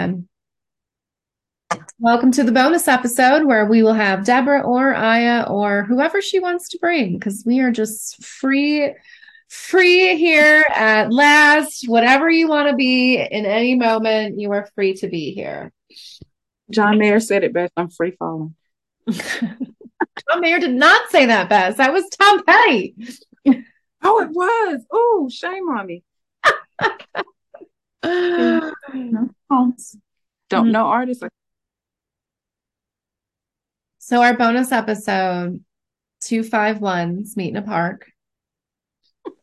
And welcome to the bonus episode where we will have Deborah or Aya or whoever she wants to bring because we are just free free here at last. Whatever you want to be in any moment you are free to be here. John mayer said it best i'm free falling. John mayer did not say that best. That was tom petty. Oh it was. Oh shame on me don't mm-hmm. know artists so our bonus episode two five ones meet in a park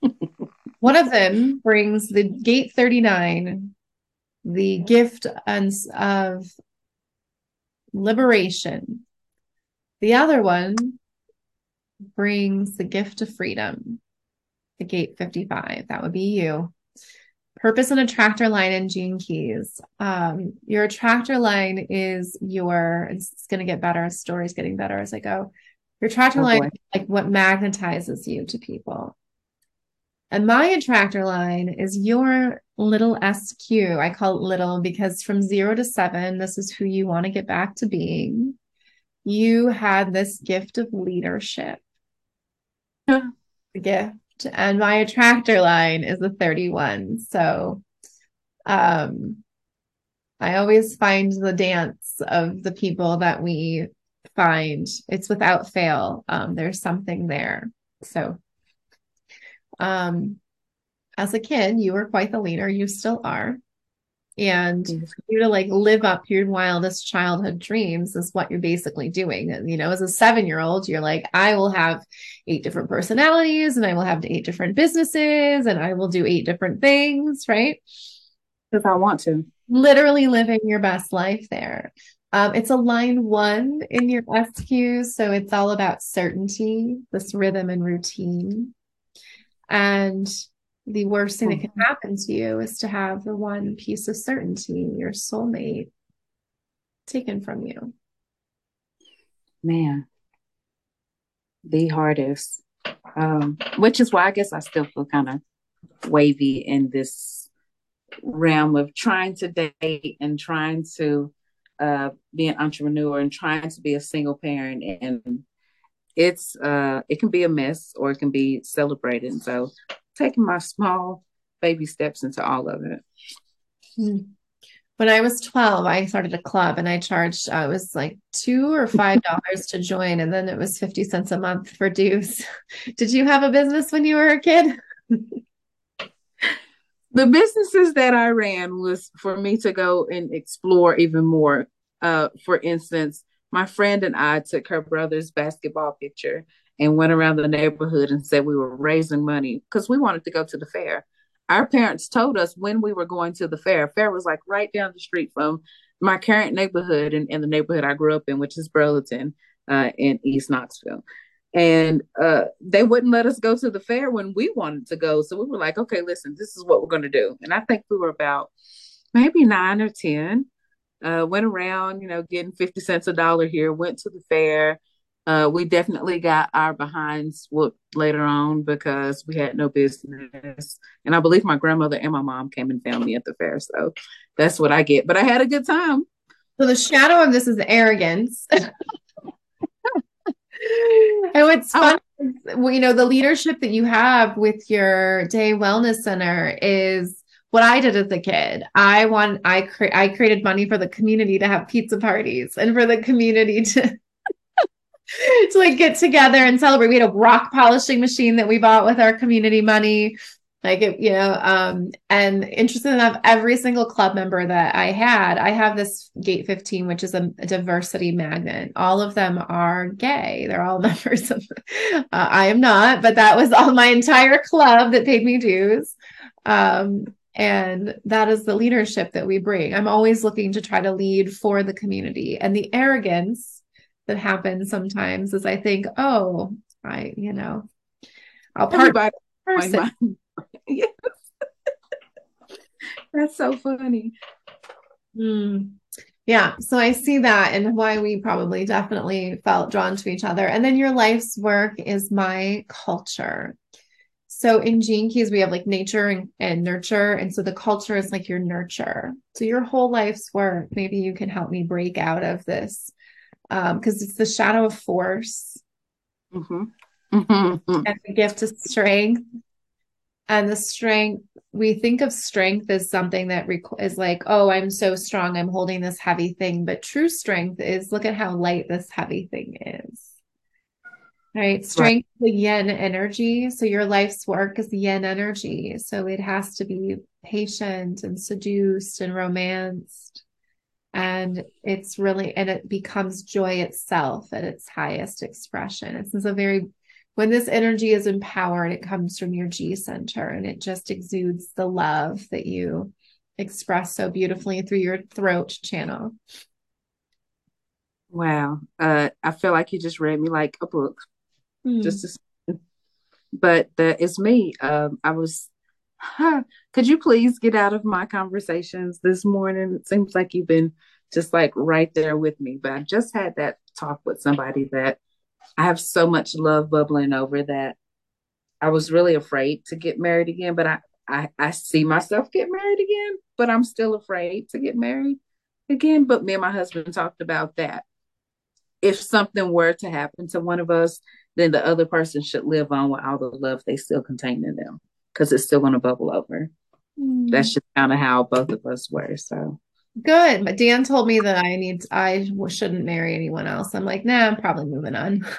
one of them brings the gate 39, the gift of liberation. The other one brings the gift of freedom, the gate 55. That would be you. Purpose and attractor line in Gene Keys. Um, your attractor line is your, it's going to get better. Story's getting better as I go. Your attractor oh, line like what magnetizes you to people. And my attractor line is your little SQ. I call it little because from zero to seven, this is who you want to get back to being. You had this gift of leadership. the gift. And my attractor line is a 31. So um I always find the dance of the people that we find. It's without fail. Um, there's something there. So um, as a kid, you were quite the leader. You still are. And you to like live up your wildest childhood dreams is what you're basically doing. And, you know, as a seven year old, you're like, I will have eight different personalities and I will have eight different businesses and I will do eight different things, right? If I want to. Literally living your best life there. Um, it's a line one in your SQ. So it's all about certainty, this rhythm and routine. And the worst thing that can mm-hmm. happen to you is to have the one piece of certainty, your soulmate, taken from you. Man, the hardest. Um, which is why I guess I still feel kind of wavy in this realm of trying to date and trying to uh, be an entrepreneur and trying to be a single parent and it's uh it can be a mess or it can be celebrated. And so taking my small baby steps into all of it. Hmm. When I was 12, I started a club and I charged, uh, it was like two or five dollars to join, and then it was 50 cents a month for dues. Did you have a business when you were a kid? the businesses that I ran was for me to go and explore even more. Uh, for instance, my friend and I took her brother's basketball picture and went around the neighborhood and said we were raising money because we wanted to go to the fair. Our parents told us when we were going to the fair. Fair was like right down the street from my current neighborhood and, and the neighborhood I grew up in, which is Burlington uh, in East Knoxville. And uh, they wouldn't let us go to the fair when we wanted to go. So we were like, okay, listen, this is what we're going to do. And I think we were about maybe nine or 10 uh, went around, you know, getting 50 cents a dollar here, went to the fair. Uh, we definitely got our behinds whooped later on because we had no business. And I believe my grandmother and my mom came and found me at the fair. So that's what I get. But I had a good time. So the shadow of this is arrogance. and what's fun, oh. you know, the leadership that you have with your DAI Wellness center is what I did as a kid. I want I cre- I created money for the community to have pizza parties and for the community to to like get together and celebrate. We had a rock polishing machine that we bought with our community money. Like it, you know, um, and interesting enough, every single club member that I had, I have this Gate 15, which is a, a diversity magnet. All of them are gay. They're all members of. Uh, I am not, but that was all my entire club that paid me dues. Um, and that is the leadership that we bring. I'm always looking to try to lead for the community. And the arrogance that happens sometimes is I think, oh, I, you know, I'll part by person. yes. That's so funny. Mm. Yeah. So I see that and why we probably definitely felt drawn to each other. And then your life's work is my culture. So in Gene Keys, we have like nature and, and nurture. And so the culture is like your nurture. So your whole life's work, maybe you can help me break out of this because um, it's the shadow of force mm-hmm. Mm-hmm. and the gift of strength. And the strength, we think of strength as something that rec- is like, oh, I'm so strong, I'm holding this heavy thing. But true strength is look at how light this heavy thing is. Right. Strength right. the yin energy. So your life's work is the yin energy. So it has to be patient and seduced and romanced. And it's really, and it becomes joy itself at its highest expression. It's, it's a very, when this energy is empowered, it comes from your G center and it just exudes the love that you express so beautifully through your throat channel. Wow. Uh, I feel like you just read me like a book mm. just to, but the, it's me. Um, I was, could you please get out of my conversations this morning? It seems like you've been just like right there with me, but I just had that talk with somebody that I have so much love bubbling over that I was really afraid to get married again, but I, I, I see myself get married again, but I'm still afraid to get married again. But me and my husband talked about that. If something were to happen to one of us, then the other person should live on with all the love they still contain in them because it's still going to bubble over. Mm. That's just kind of how both of us were. So good. But Dan told me that I need, I shouldn't marry anyone else. I'm like, nah, I'm probably moving on.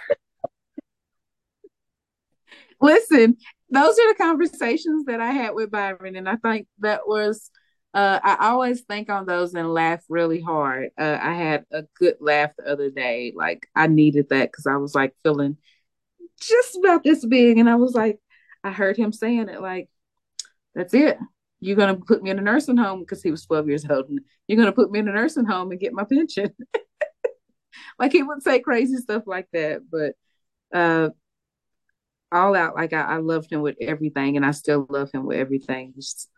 Listen, those are the conversations that I had with Byron, and I think that was. Uh, I always think on those and laugh really hard. Uh, I had a good laugh the other day. Like I needed that because I was like feeling just about this big. And I was like, I heard him saying it like, that's it. You're going to put me in a nursing home because he was 12 years old. And you're going to put me in a nursing home and get my pension. like he would say crazy stuff like that. But uh, all out, like I, I loved him with everything. And I still love him with everything. Just,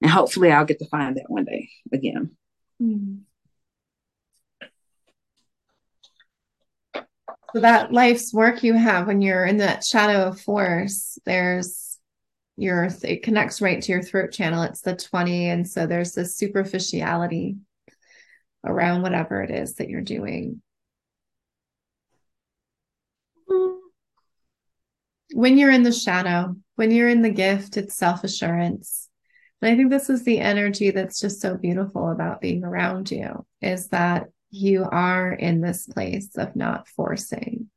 and hopefully I'll get to find that one day again. Mm-hmm. So that life's work you have when you're in that shadow of force, there's your it connects right to your throat channel. It's the 20. And so there's this superficiality around whatever it is that you're doing. When you're in the shadow, when you're in the gift, it's self assurance. And I think this is the energy that's just so beautiful about being around you is that you are in this place of not forcing.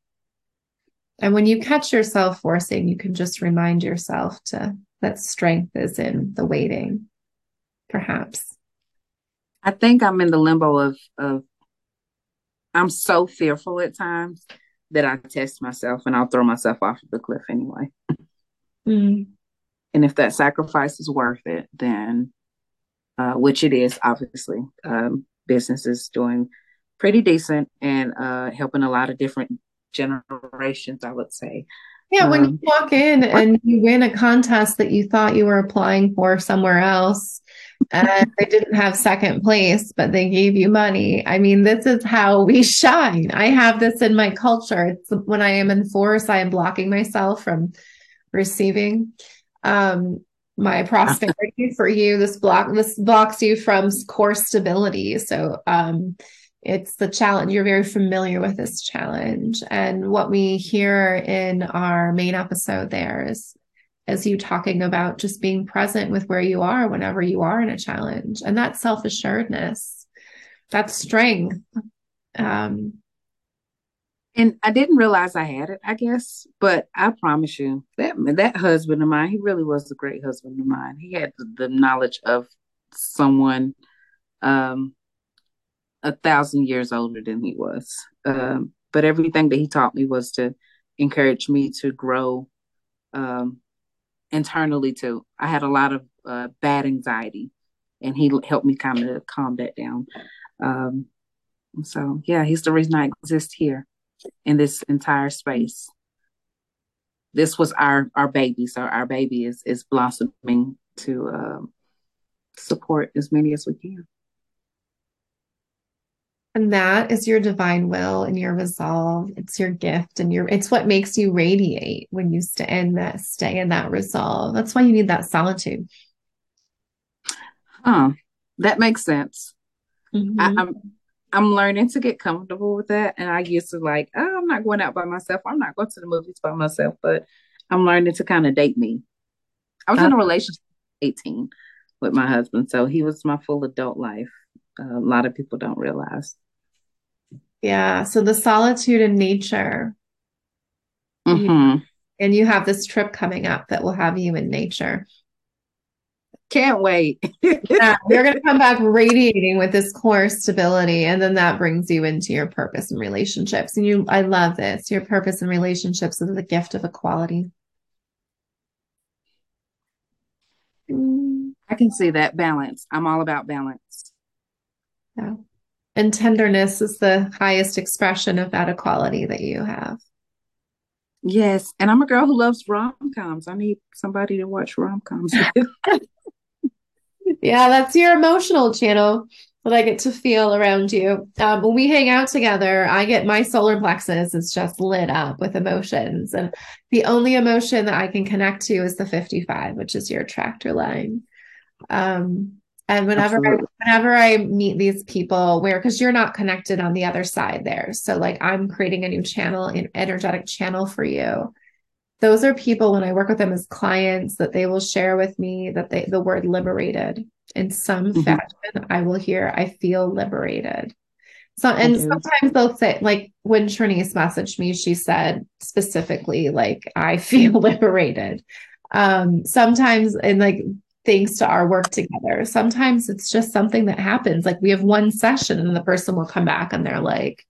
And when you catch yourself forcing, you can just remind yourself to that strength is in the waiting, perhaps. I think I'm in the limbo of of I'm so fearful at times that I test myself and I'll throw myself off the cliff anyway. Mm. And if that sacrifice is worth it, then uh, which it is, obviously, um, business is doing pretty decent and uh, helping a lot of different generations, I would say. Yeah, when um, you walk in and you win a contest that you thought you were applying for somewhere else and they didn't have second place, but they gave you money. I mean, this is how we shine. I have this in my culture. It's when I am in force, I am blocking myself from receiving um, my prosperity for you. This block this blocks you from core stability. So um, it's the challenge. You're very familiar with this challenge. And what we hear in our main episode there is as you talking about just being present with where you are whenever you are in a challenge. And that self-assuredness, that strength. Um, and I didn't realize I had it, I guess, but I promise you that that husband of mine, he really was a great husband of mine. He had the, knowledge of someone um, a thousand years older than he was. Um, but everything that he taught me was to encourage me to grow um, internally too. I had a lot of uh, bad anxiety, and he helped me kind of calm that down. Um, so yeah, he's the reason I exist here in this entire space. This was our our baby, so our baby is is blossoming to um, support as many as we can And that is your divine will and your resolve. It's your gift and your it's what makes you radiate when you stay in that stay in that resolve. That's why you need that solitude. Huh. That makes sense. Mm-hmm. I, I'm learning to get comfortable with that. And I used to like, oh, I'm not going out by myself. I'm not going to the movies by myself, but I'm learning to kind of date me. I was uh, in a uh-huh. relationship 18 with my husband, so he was my full adult life. Uh, a lot of people don't realize. Yeah. So the solitude in nature. Mm-hmm. and you have this trip coming up that will have you in nature. Can't wait. yeah, you're going to come back radiating with this core stability. And then that brings you into your purpose and relationships. And you, I love this. Your purpose and relationships is the gift of equality. I can see that balance. I'm all about balance. Yeah. And tenderness is the highest expression of that equality that you have. Yes. And I'm a girl who loves rom coms. I need somebody to watch rom coms. yeah, that's your emotional channel that I get to feel around you. Um, when we hang out together, I get my solar plexus is just lit up with emotions. And the only emotion that I can connect to is the 55, which is your attractor line. Um, and whenever I, whenever I meet these people where because you're not connected on the other side there. So like I'm creating a new channel, an energetic channel for you. Those are people when I work with them as clients that they will share with me that they the word liberated in some mm-hmm. fashion. I will hear, I feel liberated. So and sometimes they'll say, like when Trinice messaged me, she said specifically, like, I feel liberated. Um, sometimes and like thanks to our work together. Sometimes it's just something that happens. Like we have one session and the person will come back and they're like,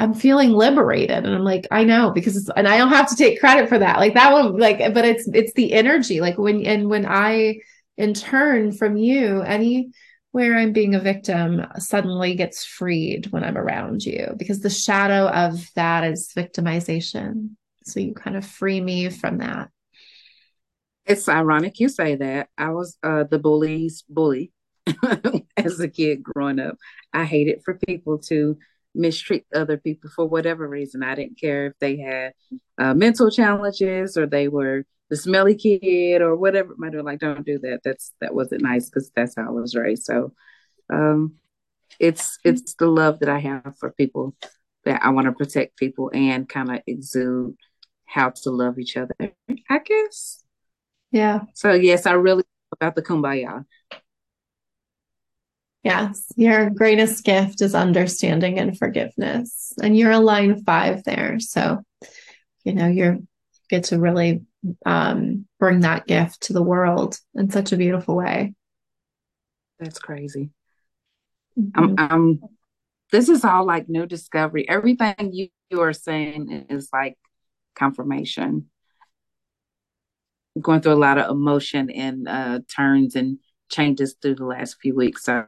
I'm feeling liberated. And I'm like, I know because it's, and I don't have to take credit for that. Like that one, like, but it's, it's the energy. Like when, and when I, in turn from you, anywhere I'm being a victim suddenly gets freed when I'm around you because the shadow of that is victimization. So you kind of free me from that. It's ironic you say that. I was uh, the bully's bully as a kid growing up. I hated for people to mistreat other people for whatever reason. I didn't care if they had uh, mental challenges or they were the smelly kid or whatever. My dad like, don't do that. That's that wasn't nice because that's how I was raised. So, um, it's it's the love that I have for people that I want to protect people and kind of exude how to love each other. I guess. Yeah. So yes, I really about the kumbaya. Yes, your greatest gift is understanding and forgiveness. And you're a line five there. So, you know, you're get to really um, bring that gift to the world in such a beautiful way. That's crazy. Mm-hmm. I'm, I'm, this is all like new discovery. Everything you, you are saying is like confirmation going through a lot of emotion and uh, turns and changes through the last few weeks. So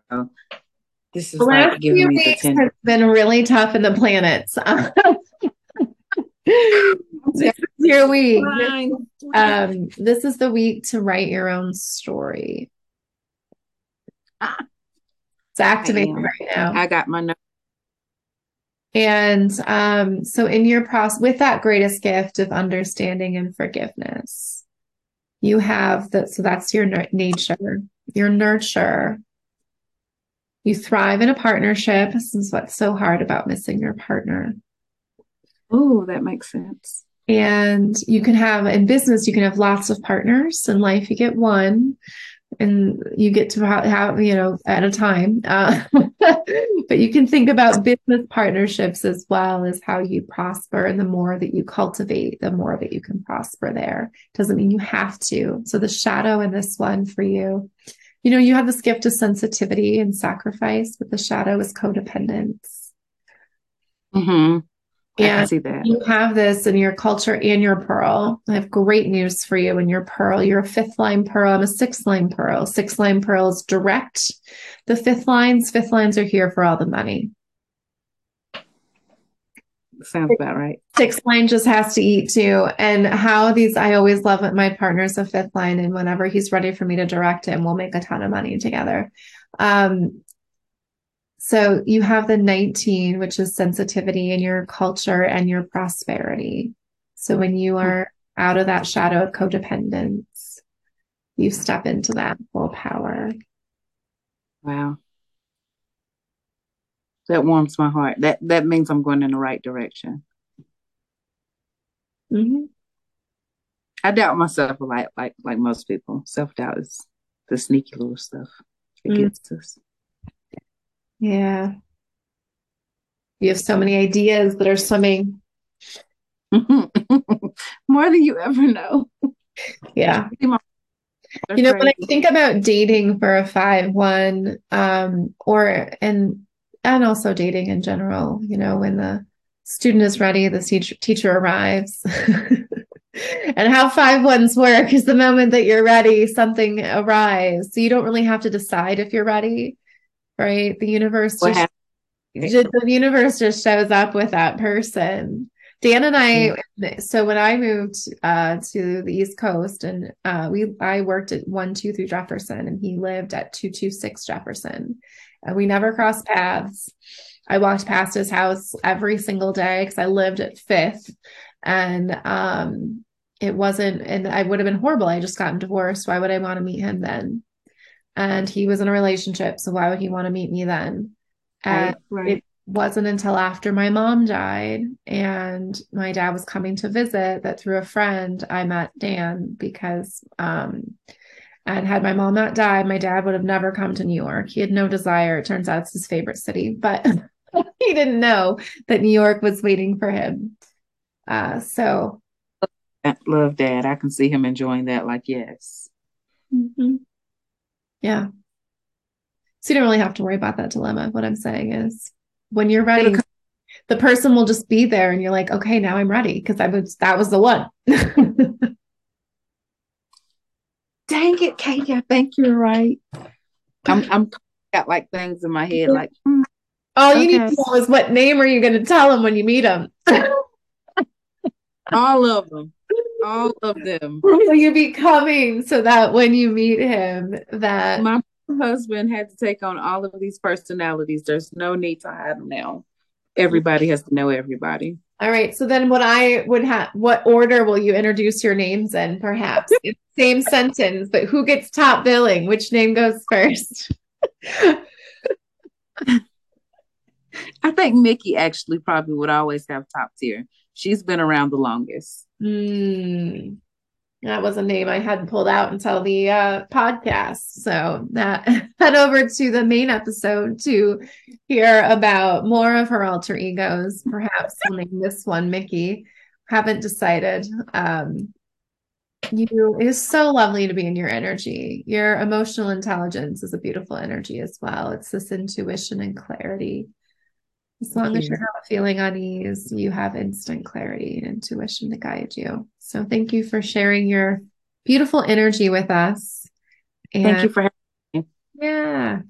this is the like giving me the has been really tough in the planets. this is your week. Um, this is the week to write your own story. It's activating right now. I got my note. And um, so, in your process, with that greatest gift of understanding and forgiveness, you have that so that's your nature your nurture. You thrive in a partnership. This is what's so hard about missing your partner. Oh that makes sense. And you can have in business you can have lots of partners. In life you get one and you get to have, you know at a time. Uh, but you can think about business partnerships as well as how you prosper. And the more that you cultivate the more that you can prosper there. Doesn't mean you have to. So the shadow in this one for you you know you have this gift of sensitivity and sacrifice but the shadow is codependence mm-hmm. I and see that. You have this in your culture and your pearl. I have great news for you in your pearl. You're a fifth line pearl. I'm a sixth line pearl. Sixth line pearls direct. The fifth lines, fifth lines are here for all the money. Sounds about right. Sixth line just has to eat too. And how these, I always love it. My partner's a fifth line, and whenever he's ready for me to direct him, we'll make a ton of money together. Um, So you have the 19, which is sensitivity in your culture and your prosperity. So when you are out of that shadow of codependence, you step into that full power. Wow. That warms my heart. That that means I'm going in the right direction. Mm-hmm. I doubt myself a lot, like like most people. Self doubt is the sneaky little stuff that Mm. gets us. Yeah. You have so many ideas that are swimming. More than you ever know. Yeah. You know, when I think about dating for a five one, um, or and and also dating in general, you know, when the student is ready, the teacher teacher arrives. And how five ones work is the moment that you're ready, something arrives. So you don't really have to decide if you're ready, right? The universe just just- the universe just shows up with that person. Dan and I, so when I moved uh, to the East Coast, and uh, we, I worked at one two three Jefferson, and he lived at two two six Jefferson, and we never crossed paths. I walked past his house every single day because I lived at Fifth, and um, it wasn't, and I would have been horrible. I just gotten divorced. Why would I want to meet him then? And he was in a relationship, so why would he want to meet me then? Right, right. it wasn't until after my mom died and my dad was coming to visit that through a friend I met Dan because um and had my mom not died, my dad would have never come to New York. He had no desire. It turns out it's his favorite city, but he didn't know that New York was waiting for him. Uh so I love dad. I can see him enjoying that. Like, yes. mhm. yeah. So you don't really have to worry about that dilemma. What I'm saying is when you're ready, the person will just be there and you're like, okay, now I'm ready because I was that was the one. Dang it, Katie. I think you're right. I'm I'm got like things in my head like hmm, All you need to know is what name are you going to tell him when you meet him? all of them. All of them. Will you be coming so that when you meet him, that My husband had to take on all of these personalities. There's no need to hide them now. Everybody has to know everybody. all right. So then, what I would have, what order will you introduce your names in? Perhaps same sentence, but who gets top billing? Which name goes first? I think Mickey actually probably would always have top tier. She's been around the longest. Hmm. That was a name I hadn't pulled out until the uh, podcast. So that head over to the main episode to hear about more of her alter egos. Perhaps we'll name this one Mickey. Haven't decided. Um, you it is so lovely to be in your energy. Your emotional intelligence is a beautiful energy as well. It's this intuition and clarity. As long as you. you're not feeling unease, you have instant clarity and intuition to guide you. So thank you for sharing your beautiful energy with us. Thank you for having me. yeah,